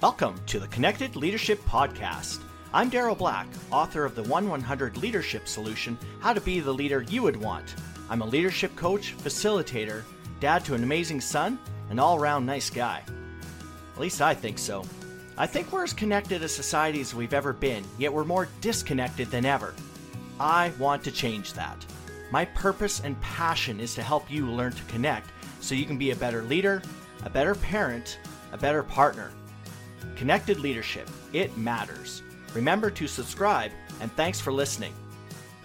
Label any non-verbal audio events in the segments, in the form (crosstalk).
Welcome to the Connected Leadership Podcast. I'm Daryl Black, author of the 1 100 Leadership Solution How to Be the Leader You Would Want. I'm a leadership coach, facilitator, dad to an amazing son, an all around nice guy. At least I think so. I think we're as connected as society as we've ever been, yet we're more disconnected than ever. I want to change that. My purpose and passion is to help you learn to connect so you can be a better leader, a better parent, a better partner. Connected leadership, it matters. Remember to subscribe, and thanks for listening.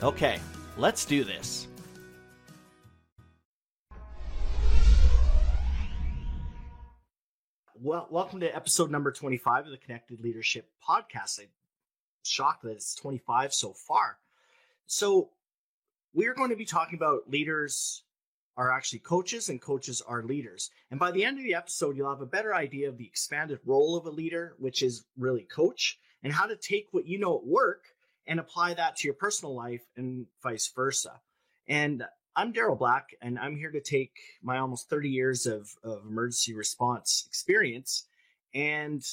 Okay, let's do this. Well, welcome to episode number 25 of the Connected Leadership Podcast. I'm shocked that it's 25 so far. So, we're going to be talking about leaders are actually coaches and coaches are leaders. And by the end of the episode, you'll have a better idea of the expanded role of a leader, which is really coach, and how to take what you know at work and apply that to your personal life and vice versa. And I'm Daryl Black, and I'm here to take my almost 30 years of, of emergency response experience and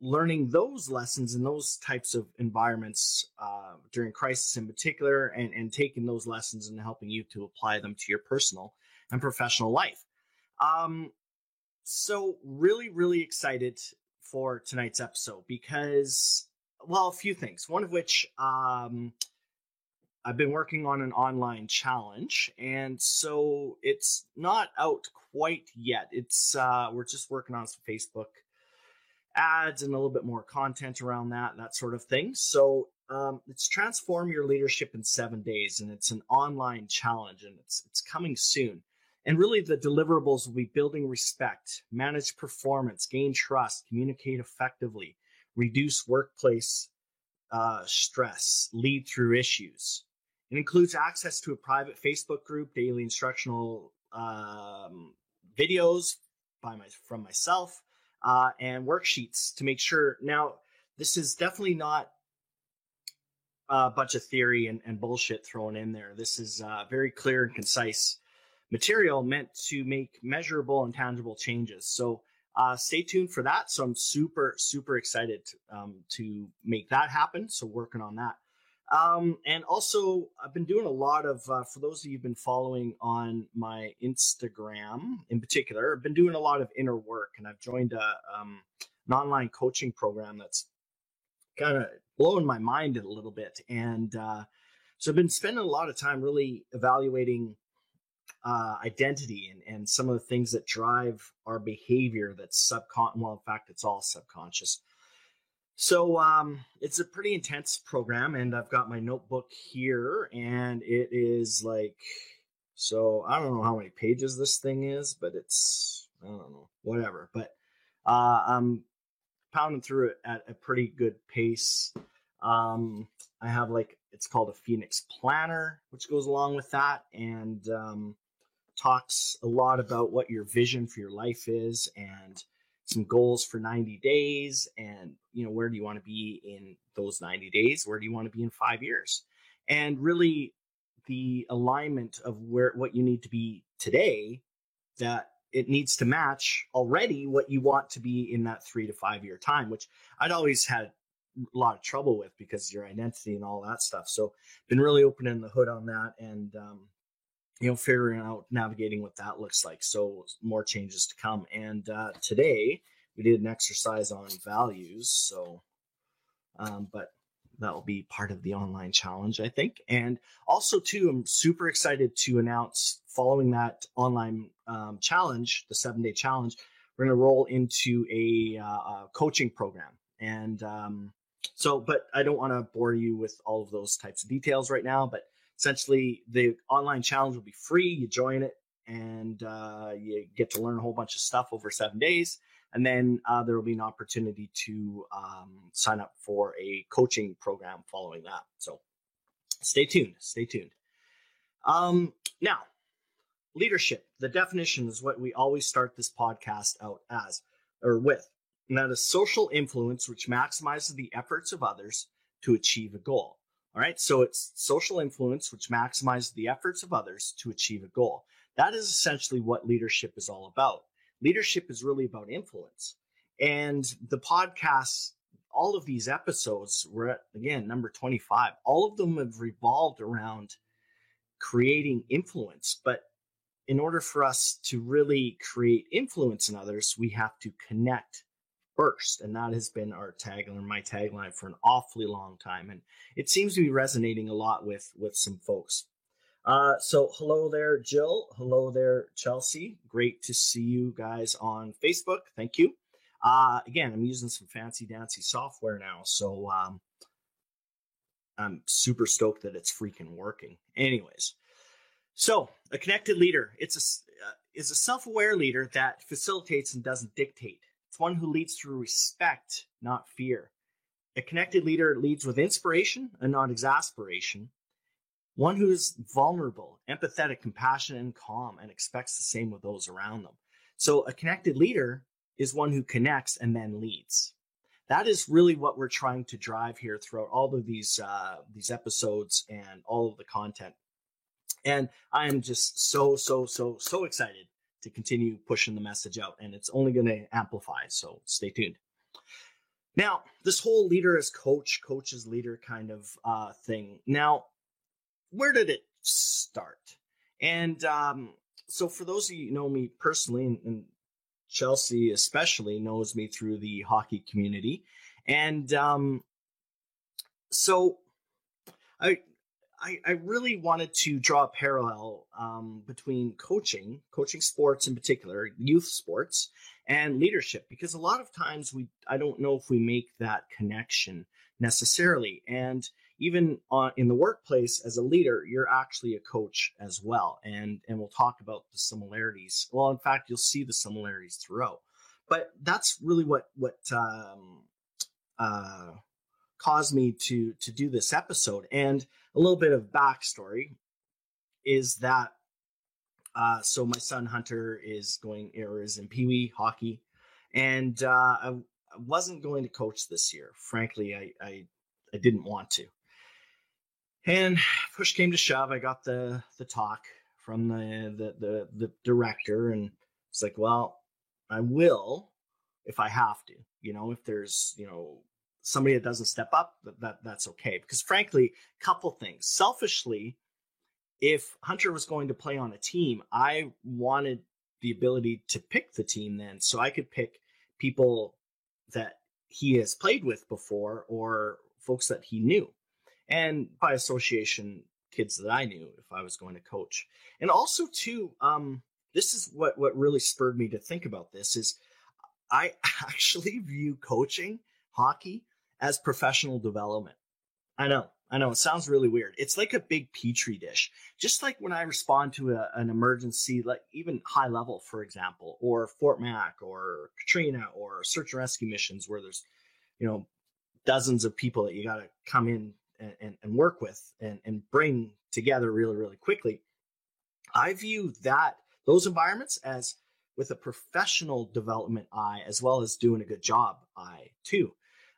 learning those lessons in those types of environments uh, during crisis in particular and, and taking those lessons and helping you to apply them to your personal and professional life. Um, so really really excited for tonight's episode because well a few things. One of which um, i've been working on an online challenge and so it's not out quite yet. It's uh, we're just working on some facebook ads and a little bit more content around that, that sort of thing. So um, it's transform your leadership in seven days, and it's an online challenge, and it's it's coming soon. And really, the deliverables will be building respect, manage performance, gain trust, communicate effectively, reduce workplace uh, stress, lead through issues. It includes access to a private Facebook group, daily instructional um, videos by my from myself, uh, and worksheets to make sure. Now, this is definitely not a bunch of theory and, and bullshit thrown in there. This is uh, very clear and concise material meant to make measurable and tangible changes. So uh, stay tuned for that. So I'm super, super excited um, to make that happen. So working on that. Um, and also, I've been doing a lot of, uh, for those of you who've been following on my Instagram in particular, I've been doing a lot of inner work and I've joined a, um, an online coaching program that's kind of blowing my mind a little bit. And uh, so I've been spending a lot of time really evaluating uh, identity and, and some of the things that drive our behavior that's subcon Well, in fact, it's all subconscious. So um, it's a pretty intense program, and I've got my notebook here, and it is like so. I don't know how many pages this thing is, but it's I don't know, whatever. But uh, I'm pounding through it at a pretty good pace. Um, I have like it's called a Phoenix Planner, which goes along with that, and um, talks a lot about what your vision for your life is and some goals for 90 days and you know where do you want to be in those 90 days? Where do you want to be in five years? And really the alignment of where what you need to be today that it needs to match already what you want to be in that three to five year time which i'd always had a lot of trouble with because your identity and all that stuff. So been really opening the hood on that and um, you know, figuring out navigating what that looks like. So more changes to come. And uh, today we did an exercise on values. So, um, but that will be part of the online challenge, I think. And also, too, I'm super excited to announce following that online um, challenge, the seven day challenge, we're going to roll into a, uh, a coaching program. And um, so, but I don't want to bore you with all of those types of details right now. But essentially the online challenge will be free. You join it and uh, you get to learn a whole bunch of stuff over seven days. And then uh, there will be an opportunity to um, sign up for a coaching program following that. So stay tuned. Stay tuned. Um, now, leadership. The definition is what we always start this podcast out as or with. And that is social influence, which maximizes the efforts of others to achieve a goal. All right. So it's social influence, which maximizes the efforts of others to achieve a goal. That is essentially what leadership is all about. Leadership is really about influence. And the podcast, all of these episodes, we're at, again, number 25, all of them have revolved around creating influence. But in order for us to really create influence in others, we have to connect first. And that has been our tagline, my tagline for an awfully long time. And it seems to be resonating a lot with, with some folks. Uh, so hello there, Jill. Hello there, Chelsea. Great to see you guys on Facebook. Thank you. Uh, again, I'm using some fancy dancy software now, so um, I'm super stoked that it's freaking working. Anyways, so a connected leader, it's a uh, is a self-aware leader that facilitates and doesn't dictate. It's one who leads through respect, not fear. A connected leader leads with inspiration and not exasperation. One who is vulnerable, empathetic, compassionate, and calm, and expects the same with those around them. So, a connected leader is one who connects and then leads. That is really what we're trying to drive here throughout all of these uh, these episodes and all of the content. And I am just so so so so excited to continue pushing the message out, and it's only going to amplify. So stay tuned. Now, this whole leader as coach, coach as leader kind of uh, thing. Now, where did it start? And um, so, for those of you who know me personally, and, and Chelsea especially knows me through the hockey community, and um, so I I, I really wanted to draw a parallel um, between coaching, coaching sports in particular, youth sports, and leadership, because a lot of times we I don't know if we make that connection necessarily. And even on, in the workplace as a leader, you're actually a coach as well. And and we'll talk about the similarities. Well, in fact, you'll see the similarities throughout. But that's really what what um, uh, caused me to to do this episode. And a little bit of backstory is that uh, so my son Hunter is going or is in Pee Wee hockey, and uh, I, I, wasn't going to coach this year. Frankly, I, I I didn't want to. And push came to shove. I got the the talk from the the the, the director, and it's like, well, I will if I have to. You know, if there's you know somebody that doesn't step up, that, that that's okay. Because frankly, couple things. Selfishly, if Hunter was going to play on a team, I wanted the ability to pick the team then, so I could pick people that he has played with before or folks that he knew, and by association, kids that I knew if I was going to coach. And also, too, um, this is what what really spurred me to think about this is I (laughs) actually view coaching hockey as professional development. I know, I know, it sounds really weird. It's like a big petri dish. Just like when I respond to a, an emergency, like even High Level, for example, or Fort Mac or Katrina or search and rescue missions where there's, you know, dozens of people that you got to come in and, and, and work with and, and bring together really, really quickly. I view that those environments as with a professional development eye as well as doing a good job eye too.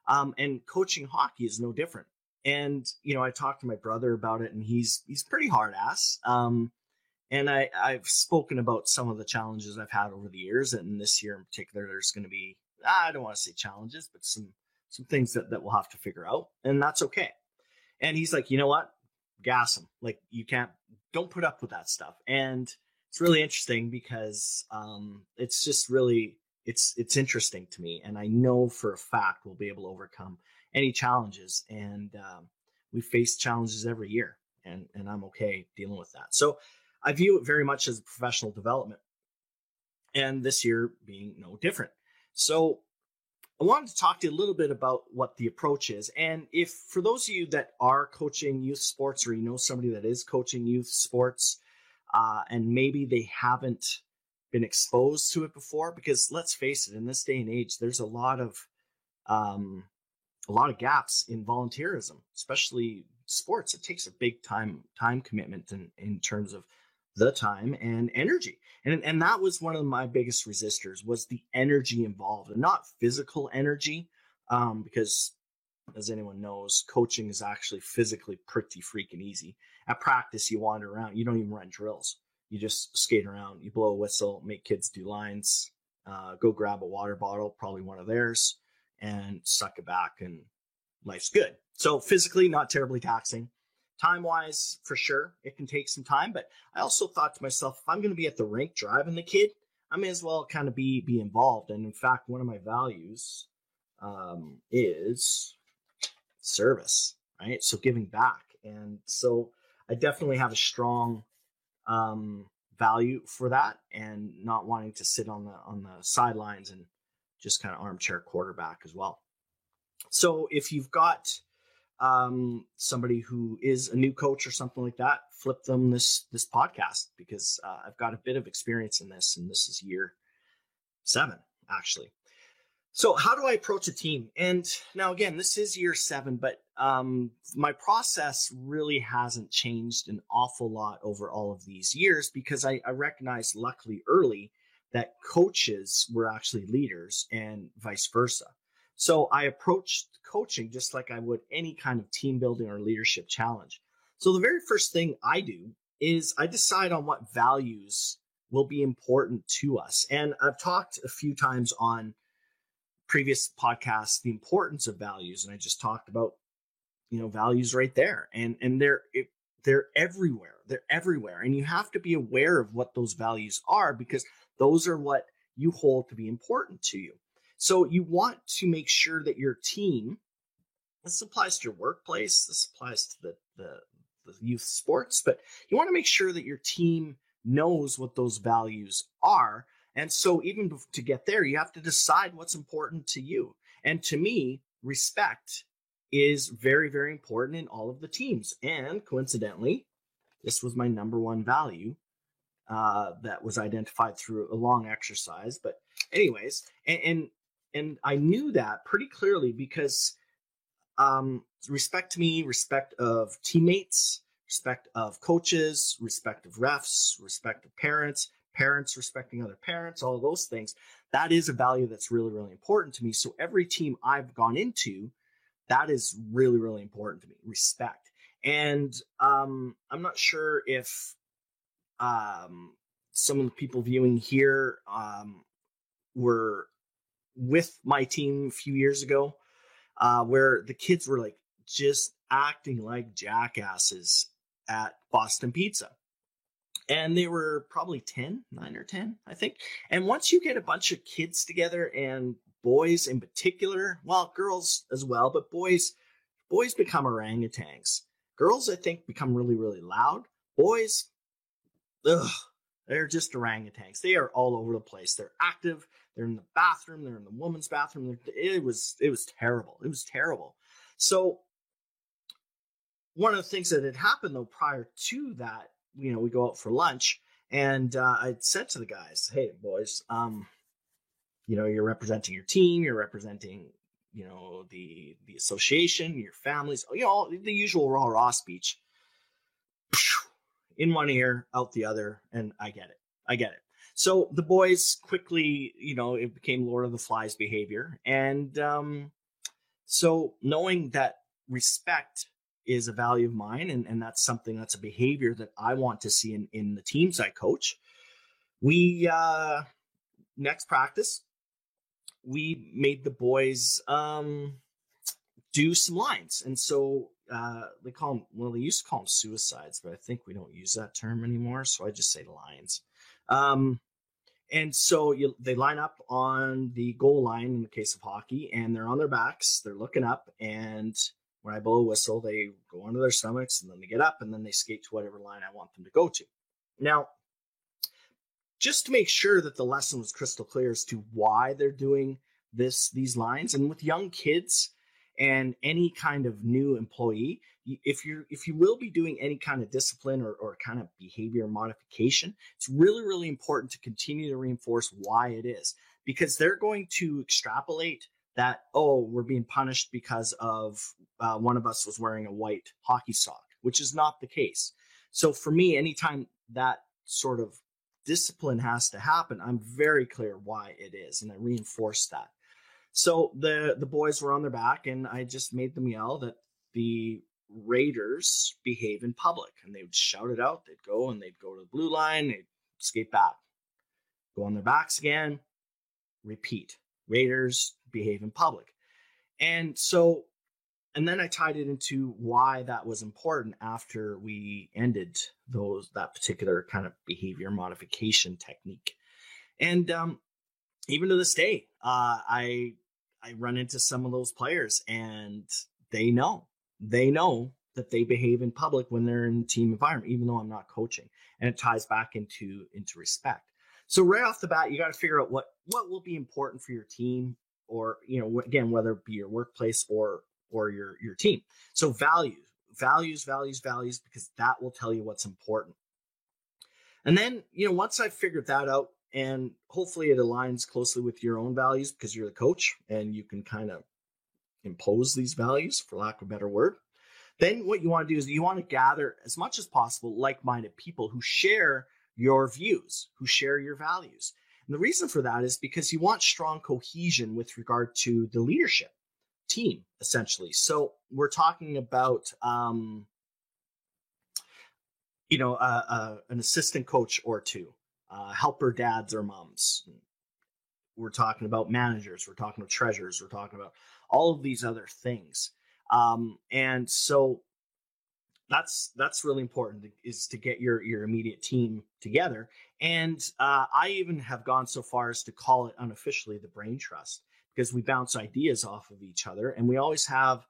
Um, and coaching hockey is no different. And you know, I talked to my brother about it, and he's he's pretty hard ass. Um, and I I've spoken about some of the challenges I've had over the years, and this year in particular, there's going to be I don't want to say challenges, but some some things that that we'll have to figure out, and that's okay. And he's like, you know what, gas him. Like you can't don't put up with that stuff. And it's really interesting because um, it's just really it's it's interesting to me, and I know for a fact we'll be able to overcome any challenges. And um, we face challenges every year, and and I'm okay dealing with that. So I view it very much as professional development, and this year being no different. So I wanted to talk to you a little bit about what the approach is. And if for those of you that are coaching youth sports or you know somebody that is coaching youth sports uh, and maybe they haven't been exposed to it before because let's face it in this day and age there's a lot of um, a lot of gaps in volunteerism especially sports. It takes a big time time commitment in, in terms of the time and energy. And and that was one of my biggest resistors was the energy involved and not physical energy um, because as anyone knows coaching is actually physically pretty freaking easy. At practice you wander around you don't even run drills you just skate around, you blow a whistle, make kids do lines, uh, go grab a water bottle, probably one of theirs, and suck it back, and life's good. So physically, not terribly taxing. Time wise, for sure, it can take some time. But I also thought to myself, if I'm going to be at the rink driving the kid, I may as well kind of be be involved. And in fact, one of my values um, is service, right? So giving back, and so I definitely have a strong um, value for that, and not wanting to sit on the on the sidelines and just kind of armchair quarterback as well. So if you've got um, somebody who is a new coach or something like that, flip them this this podcast because uh, I've got a bit of experience in this, and this is year seven actually. So how do I approach a team? And now again, this is year seven, but um, my process really hasn't changed an awful lot over all of these years because I, I recognized luckily early that coaches were actually leaders and vice versa. So I approached coaching just like I would any kind of team building or leadership challenge. So the very first thing I do is I decide on what values will be important to us. And I've talked a few times on previous podcasts the importance of values and I just talked about you know values right there. And and they're it, they're everywhere. They're everywhere. And you have to be aware of what those values are because those are what you hold to be important to you. So you want to make sure that your team this applies to your workplace this applies to the the, the youth sports but you want to make sure that your team knows what those values are and so, even to get there, you have to decide what's important to you. And to me, respect is very, very important in all of the teams. And coincidentally, this was my number one value uh, that was identified through a long exercise. But, anyways, and, and, and I knew that pretty clearly because um, respect to me, respect of teammates, respect of coaches, respect of refs, respect of parents, parents respecting other parents, all those things. That is a value that's really, really important to me. So every team I've gone into, that is really, really important to me. Respect. And um, I'm not sure if um, some of the people viewing here um, were with my team a few years ago, uh, where the kids were like just acting like jackasses at Boston Pizza and they were probably 10 9 or 10 i think. And once you get a bunch of kids together and boys in particular well girls as well but boys boys become orangutans. Girls i think become really really loud. Boys ugh, they're just orangutans. They are all over the place. They're active. They're in the bathroom. They're in the woman's bathroom. It was it was terrible. It was terrible. So one of the things that had happened though prior to that you know, we go out for lunch, and uh, I said to the guys, "Hey, boys, um, you know, you're representing your team, you're representing, you know, the the association, your families, you know, the usual raw raw speech." In one ear, out the other, and I get it. I get it. So the boys quickly, you know, it became Lord of the Flies behavior, and um, so knowing that respect is a value of mine and, and that's something that's a behavior that i want to see in, in the teams i coach. We uh next practice we made the boys um do some lines. And so uh they call them well they used to call them suicides but i think we don't use that term anymore so i just say lines. Um and so you, they line up on the goal line in the case of hockey and they're on their backs they're looking up and when I blow a whistle, they go onto their stomachs and then they get up and then they skate to whatever line I want them to go to. Now, just to make sure that the lesson was crystal clear as to why they're doing this these lines and with young kids and any kind of new employee if you if you will be doing any kind of discipline or, or kind of behavior modification it's really really important to continue to reinforce why it is because they're going to extrapolate that oh we're being punished because of uh, one of us was wearing a white hockey sock which is not the case. So for me anytime that sort of discipline has to happen i'm very clear why it is and i reinforce that. So the the boys were on their back and i just made them yell that the raiders behave in public and they would shout it out. They'd go and they'd go to the blue line they'd skate back. Go on their backs again. Repeat. Raiders behave in public. And so, and then I tied it into why that was important after we ended those that particular kind of behavior modification technique. And um, even to this day, uh, I I run into some of those players, and they know they know that they behave in public when they're in team environment, even though I'm not coaching. And it ties back into into respect. So right off the bat, you got to figure out what what will be important for your team, or you know, again, whether it be your workplace or or your your team. So values, values, values, values, because that will tell you what's important. And then you know, once I've figured that out, and hopefully it aligns closely with your own values because you're the coach and you can kind of impose these values, for lack of a better word then what you want to do is you want to gather as much as possible like-minded people who share your views, who share your values. And the reason for that is because you want strong cohesion with regard to the leadership team, essentially. So we're talking about, um, you know, uh, uh, an assistant coach or two, uh, helper dads or moms. We're talking about managers. We're talking about treasurers. We're talking about all of these other things. Um, and so that's that's really important is to get your your immediate team together. And uh, I even have gone so far as to call it unofficially the brain trust because we bounce ideas off of each other and we always have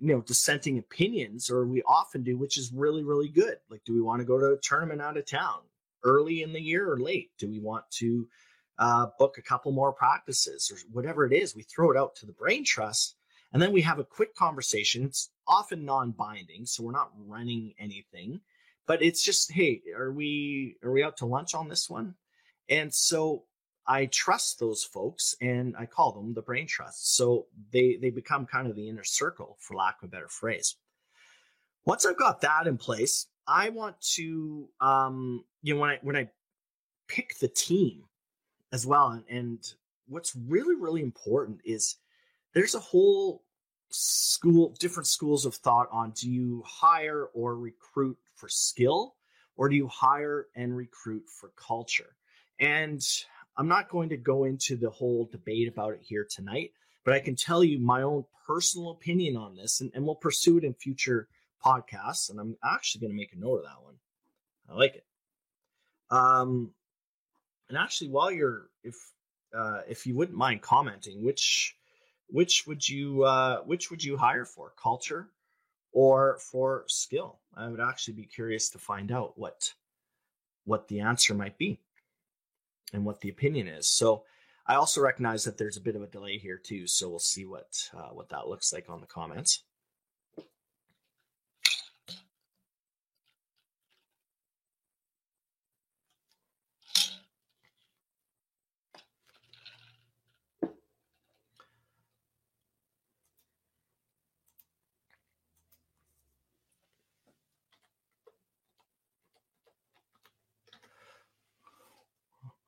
you know dissenting opinions or we often do which is really really good. Like do we want to go to a tournament out of town early in the year or late? Do we want to uh, book a couple more practices or whatever it is? We throw it out to the brain trust and then we have a quick conversation. It's often non-binding, so we're not running anything, but it's just, hey, are we are we out to lunch on this one? And so I trust those folks and I call them the brain trust. So they they become kind of the inner circle, for lack of a better phrase. Once I've got that in place, I want to um, you know when I when I pick the team as well and, and what's really really important is there's a whole school different schools of thought on do you hire or recruit for skill or do you hire and recruit for culture? And i'm not going to go into the whole debate about it here tonight but i can tell you my own personal opinion on this and, and we'll pursue it in future podcasts and i'm actually going to make a note of that one. I like it. Um and actually while you're if uh if you wouldn't mind commenting which which would you uh, which would you hire for culture or for skill? I would actually be curious to find out what what the answer might be and what the opinion is. So i also recognize that there's a bit of a delay here too so we'll see what uh, what that looks like on the comments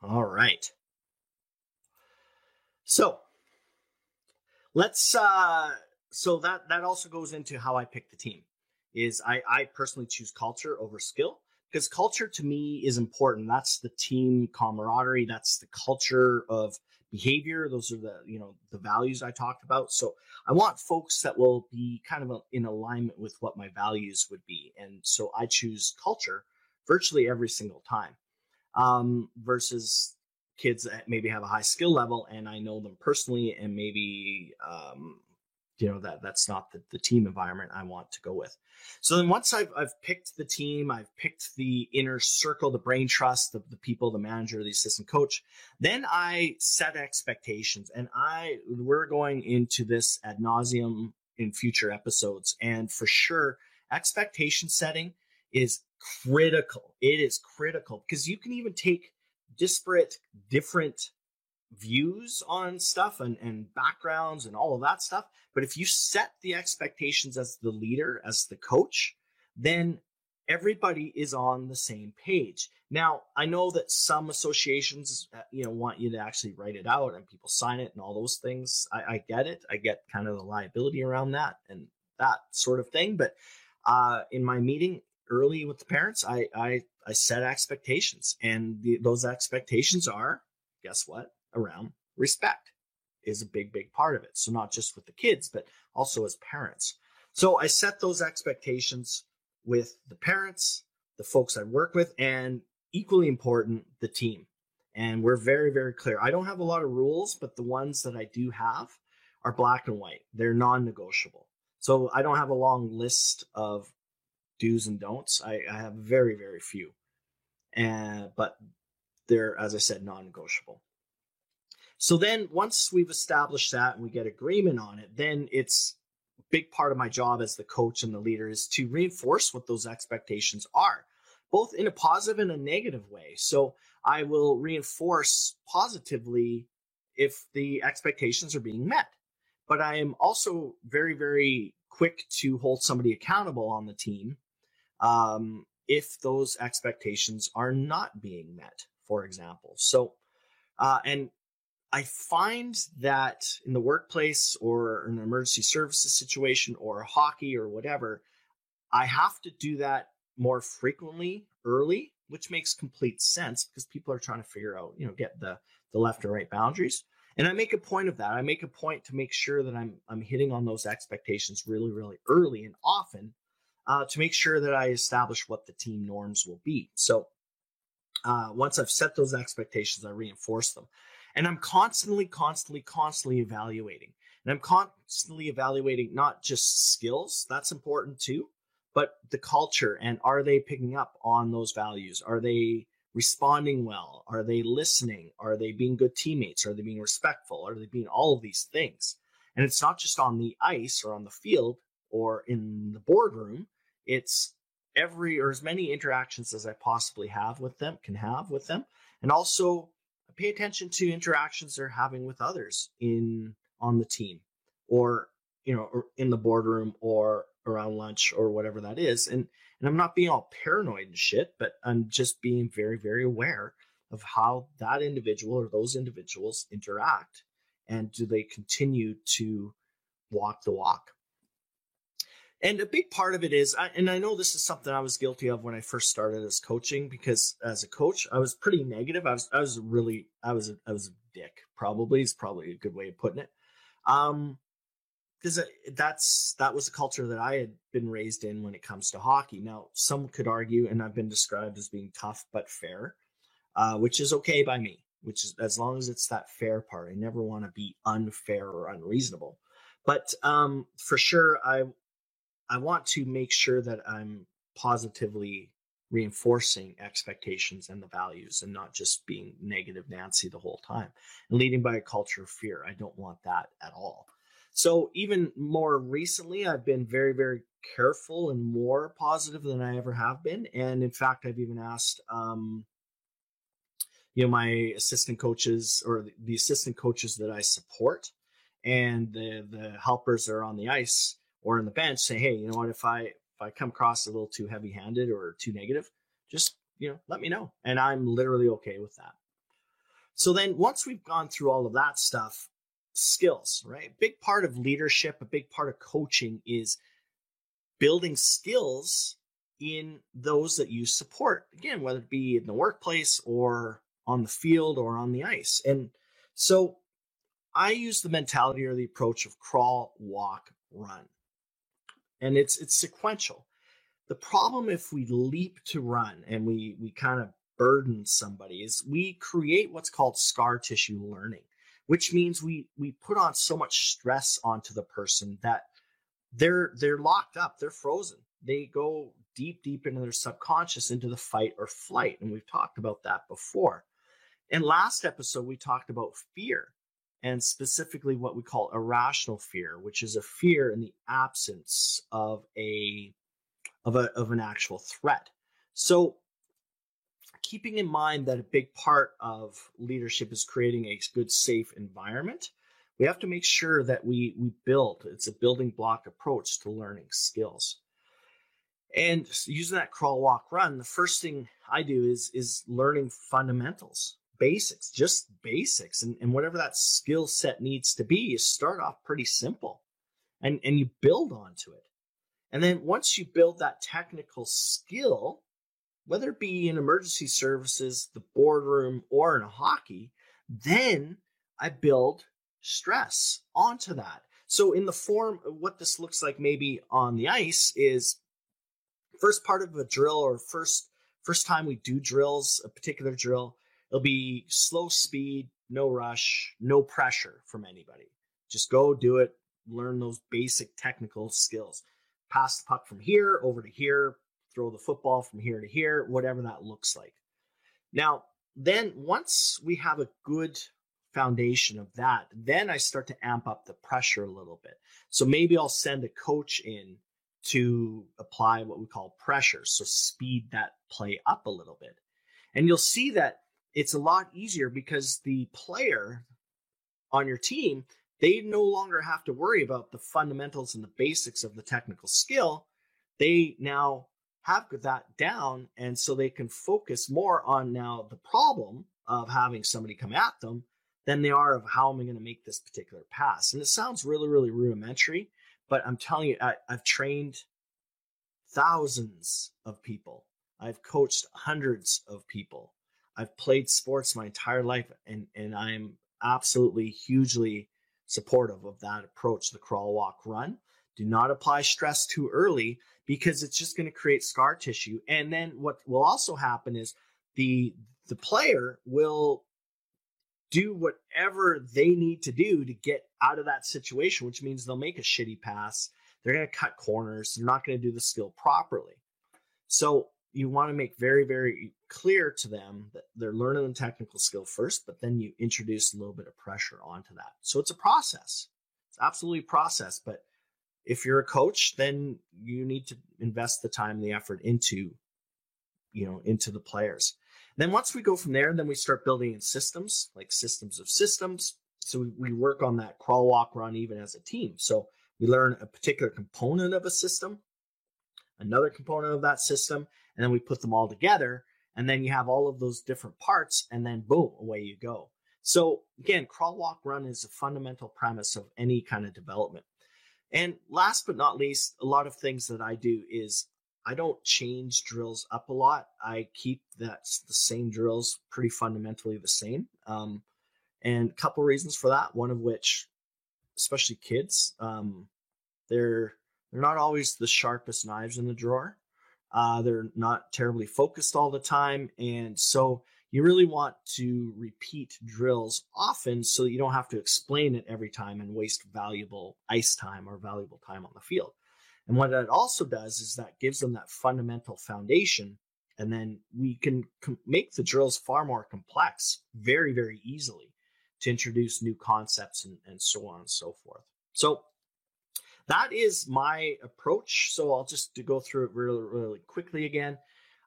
All right. So let's uh so that that also goes into how I pick the team. Is I I personally choose culture over skill because culture to me is important. That's the team camaraderie, that's the culture of behavior. Those are the, you know, the values I talked about. So I want folks that will be kind of in alignment with what my values would be. And so I choose culture virtually every single time um, versus kids that maybe have a high skill level and I know them personally and maybe um, you know that that's not the, the team environment I want to go with. So then once I've I've picked the team, I've picked the inner circle, the brain trust, the, the people, the manager, the assistant coach, then I set expectations and I we're going into this ad nauseum in future episodes. And for sure, expectation setting is critical. It is critical because you can even take disparate, different views on stuff and, and backgrounds and all of that stuff. But if you set the expectations as the leader, as the coach, then everybody is on the same page. Now, I know that some associations, uh, you know, want you to actually write it out and people sign it and all those things. I, I get it. I get kind of the liability around that and that sort of thing. But uh, in my meeting, early with the parents, I I, I set expectations, and the, those expectations are, guess what, around respect is a big, big part of it. So not just with the kids, but also as parents. So I set those expectations with the parents, the folks I work with, and equally important, the team. And we're very, very clear. I don't have a lot of rules, but the ones that I do have are black and white. They're non negotiable. So I don't have a long list of do's and don'ts. I, I have very, very few. And, but they're, as I said, non negotiable. So then once we've established that and we get agreement on it, then it's a big part of my job as the coach and the leader is to reinforce what those expectations are, both in a positive and a negative way. So I will reinforce positively if the expectations are being met. But I am also very, very quick to hold somebody accountable on the team um, if those expectations are not being met, for example. So, uh, and I find that in the workplace or an emergency services situation or hockey or whatever, I have to do that more frequently early, which makes complete sense because people are trying to figure out, you know, get the the left or right boundaries. And I make a point of that. I make a point to make sure that I'm I'm hitting on those expectations really, really early and often uh, to make sure that I establish what the team norms will be. So uh, once I've set those expectations, I reinforce them. And I'm constantly, constantly, constantly evaluating. And I'm constantly evaluating not just skills, that's important too, but the culture and are they picking up on those values? Are they responding well? Are they listening? Are they being good teammates? Are they being respectful? Are they being all of these things? And it's not just on the ice or on the field or in the boardroom, it's every or as many interactions as I possibly have with them, can have with them. And also pay attention to interactions they're having with others in on the team or you know or in the boardroom or around lunch or whatever that is and and i'm not being all paranoid and shit but i'm just being very very aware of how that individual or those individuals interact and do they continue to walk the walk and a big part of it is, and I know this is something I was guilty of when I first started as coaching, because as a coach, I was pretty negative. I was, I was really, I was, a, I was a dick. Probably is probably a good way of putting it. Um, because that's that was a culture that I had been raised in when it comes to hockey. Now, some could argue, and I've been described as being tough but fair, uh, which is okay by me. Which is as long as it's that fair part. I never want to be unfair or unreasonable. But um, for sure, I I want to make sure that I'm positively reinforcing expectations and the values and not just being negative Nancy the whole time and leading by a culture of fear. I don't want that at all. So, even more recently, I've been very, very careful and more positive than I ever have been. And in fact, I've even asked, um, you know, my assistant coaches or the assistant coaches that I support and the, the helpers that are on the ice or in the bench say, hey, you know what, if I if I come across a little too heavy handed or too negative, just you know, let me know. And I'm literally okay with that. So then once we've gone through all of that stuff, skills, right? Big part of leadership, a big part of coaching is building skills in those that you support. Again, whether it be in the workplace or on the field or on the ice. And so I use the mentality or the approach of crawl, walk, run and it's it's sequential. The problem if we leap to run and we we kind of burden somebody is we create what's called scar tissue learning, which means we we put on so much stress onto the person that they're they're locked up, they're frozen. They go deep deep into their subconscious into the fight or flight and we've talked about that before. And last episode we talked about fear and specifically what we call irrational fear, which is a fear in the absence of a of a of an actual threat. So keeping in mind that a big part of leadership is creating a good safe environment, we have to make sure that we we build it's a building block approach to learning skills. And using that crawl walk run, the first thing I do is is learning fundamentals basics, just basics. And, and whatever that skill set needs to be, you start off pretty simple and, and you build onto it. And then once you build that technical skill, whether it be in emergency services, the boardroom, or in hockey, then I build stress onto that. So, in the form of what this looks like maybe on the ice is first part of a drill or first first time we do drills, a particular drill, it'll be slow speed, no rush, no pressure from anybody. Just go do it, learn those basic technical skills. Pass the puck from here over to here, throw the football from here to here, whatever that looks like. Now, then once we have a good foundation of that, then I start to amp up the pressure a little bit. So maybe I'll send a coach in to apply what we call pressure. So speed that play up a little bit. And you'll see that it's a lot easier because the player on your team, they no longer have to worry about the fundamentals and the basics of the technical skill. They now have that down. And so they can focus more on now the problem of having somebody come at them than they are of how am I going to make this particular pass. And it sounds really, really rudimentary, but I'm telling you, I, I've trained thousands of people. I've coached hundreds of people. I've played sports my entire life, and, and I'm absolutely hugely supportive of that approach the crawl, walk, run. Do not apply stress too early because it's just going to create scar tissue. And then what will also happen is the the player will do whatever they need to do to get out of that situation, which means they'll make a shitty pass. They're going to cut corners. They're not going to do the skill properly. So you want to make very, very clear to them that they're learning the technical skill first, but then you introduce a little bit of pressure onto that. So it's a process. It's absolutely a process. But if you're a coach, then you need to invest the time and the effort into, you know, into the players. Then once we go from there, then we start building in systems, like systems of systems. So we, we work on that crawl, walk, run, even as a team. So we learn a particular component of a system, another component of that system, and then we put them all together. And then you have all of those different parts, and then boom, away you go. So again, crawl, walk, run is a fundamental premise of any kind of development. And last but not least, a lot of things that I do is I don't change drills up a lot. I keep that the same drills pretty fundamentally the same. Um, and a couple reasons for that. One of which, especially kids, um, they're they're not always the sharpest knives in the drawer. Uh, they're not terribly focused all the time, and so you really want to repeat drills often so you don't have to explain it every time and waste valuable ice time or valuable time on the field. And what that also does is that gives them that fundamental foundation. And then we can com- make the drills far more complex very, very easily to introduce new concepts and, and so on and so forth. So that is my approach. So I'll just go through it really, really quickly again.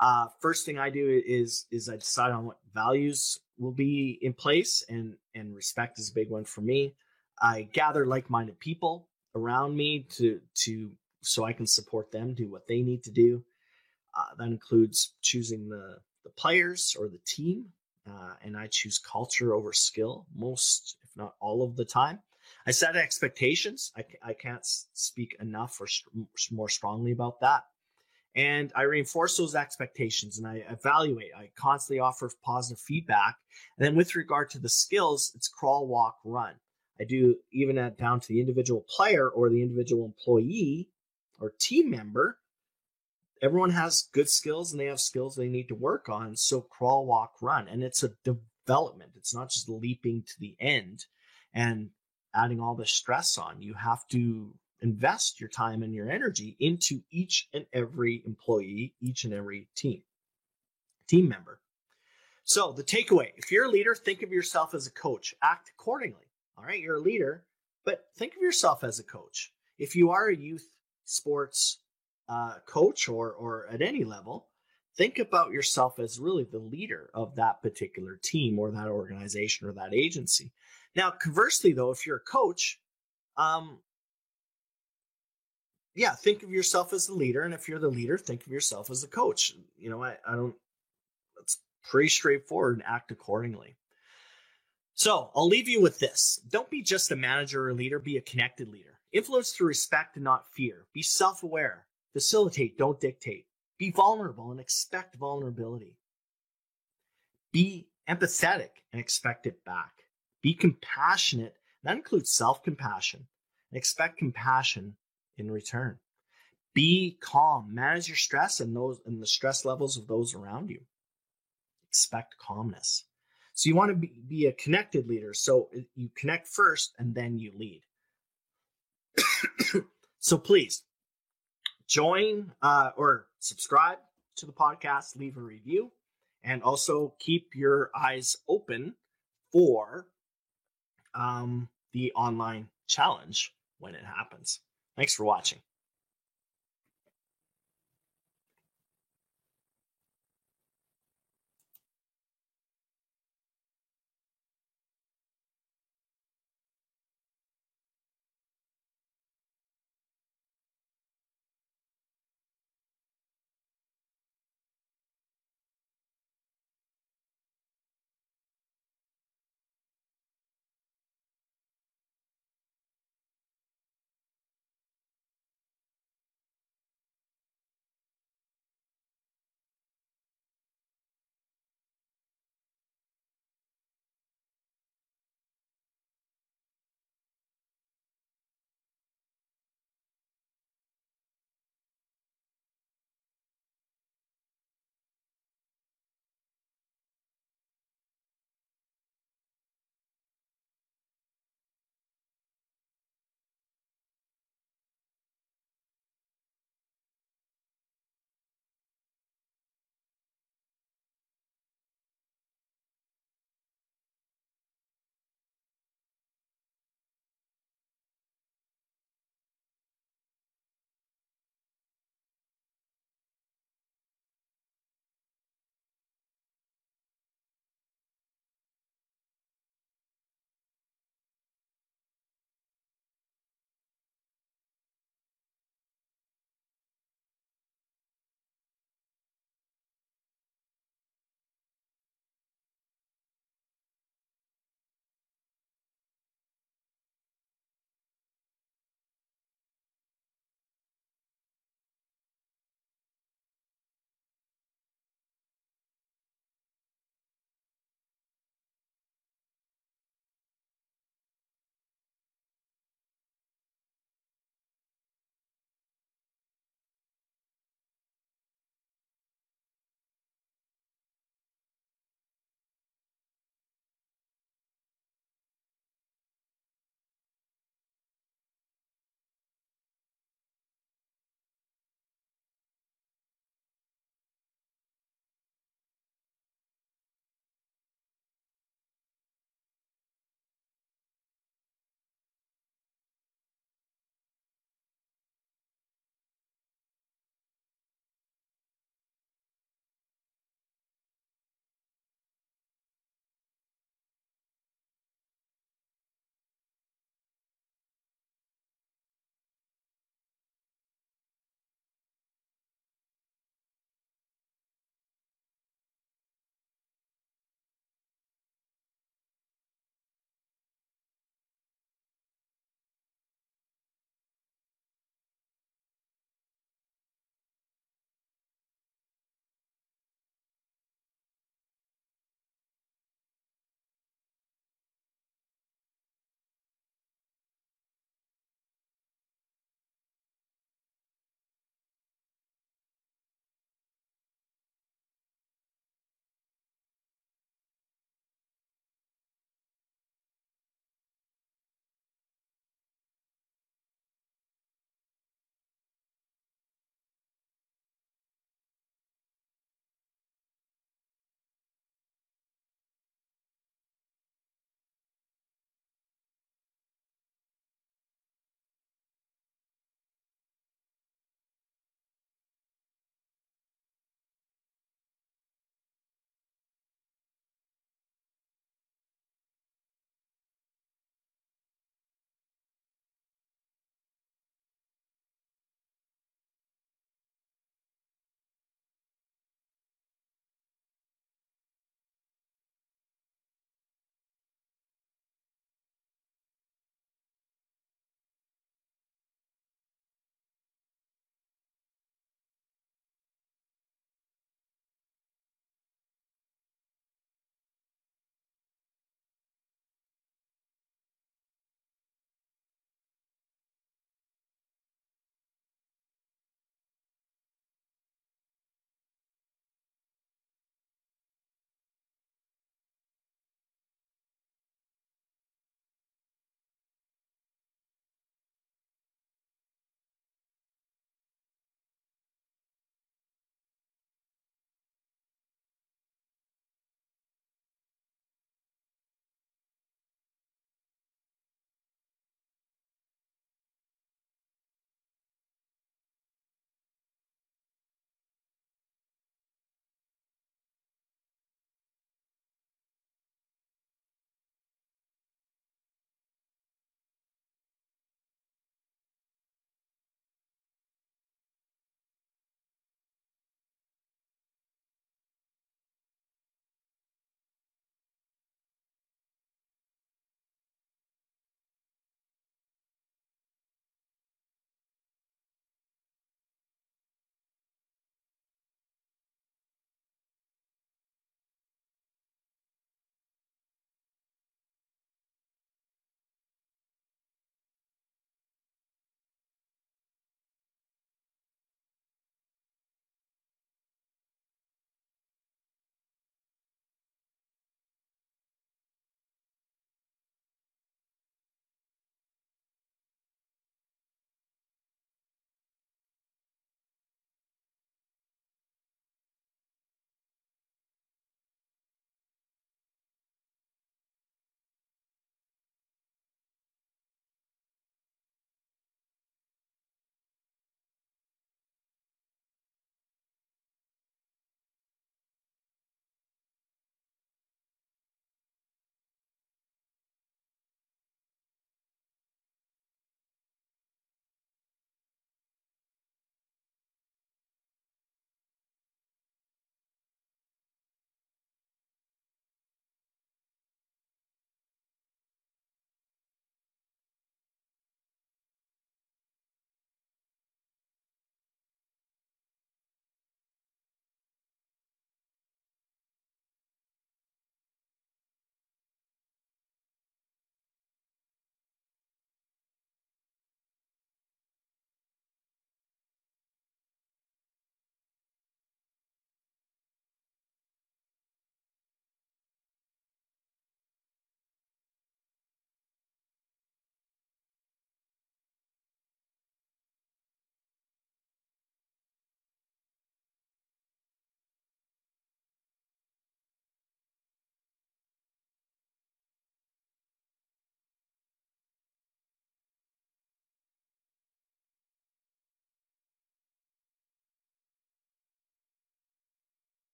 Uh, first thing I do is is I decide on what values will be in place, and and respect is a big one for me. I gather like-minded people around me to to so I can support them do what they need to do. Uh, that includes choosing the the players or the team, uh, and I choose culture over skill most, if not all of the time. I set expectations. I, I can't speak enough or st- more strongly about that. And I reinforce those expectations and I evaluate. I constantly offer positive feedback. And then with regard to the skills, it's crawl, walk, run. I do even at down to the individual player or the individual employee or team member, everyone has good skills and they have skills they need to work on. So crawl, walk, run. And it's a development. It's not just leaping to the end and adding all the stress on. You have to invest your time and your energy into each and every employee, each and every team, team member. So the takeaway, if you're a leader, think of yourself as a coach, act accordingly. All right. You're a leader, but think of yourself as a coach. If you are a youth sports uh, coach or or at any level, think about yourself as really the leader of that particular team or that organization or that agency. Now, conversely, though, if you're a coach, um, yeah, think of yourself as the leader, and if you're the leader, think of yourself as the coach. You know, I, I don't. It's pretty straightforward and act accordingly. So I'll leave you with this: don't be just a manager or a leader; be a connected leader. Influence through respect and not fear. Be self aware. Facilitate, don't dictate. Be vulnerable and expect vulnerability. Be empathetic and expect it back. Be compassionate. That includes self compassion. and Expect compassion in return. Be calm. Manage your stress and those and the stress levels of those around you. Expect calmness. So you want to be, be a connected leader. So you connect first and then you lead. (coughs) so please join uh, or subscribe to the podcast, leave a review, and also keep your eyes open for um, the online challenge when it happens. Thanks for watching.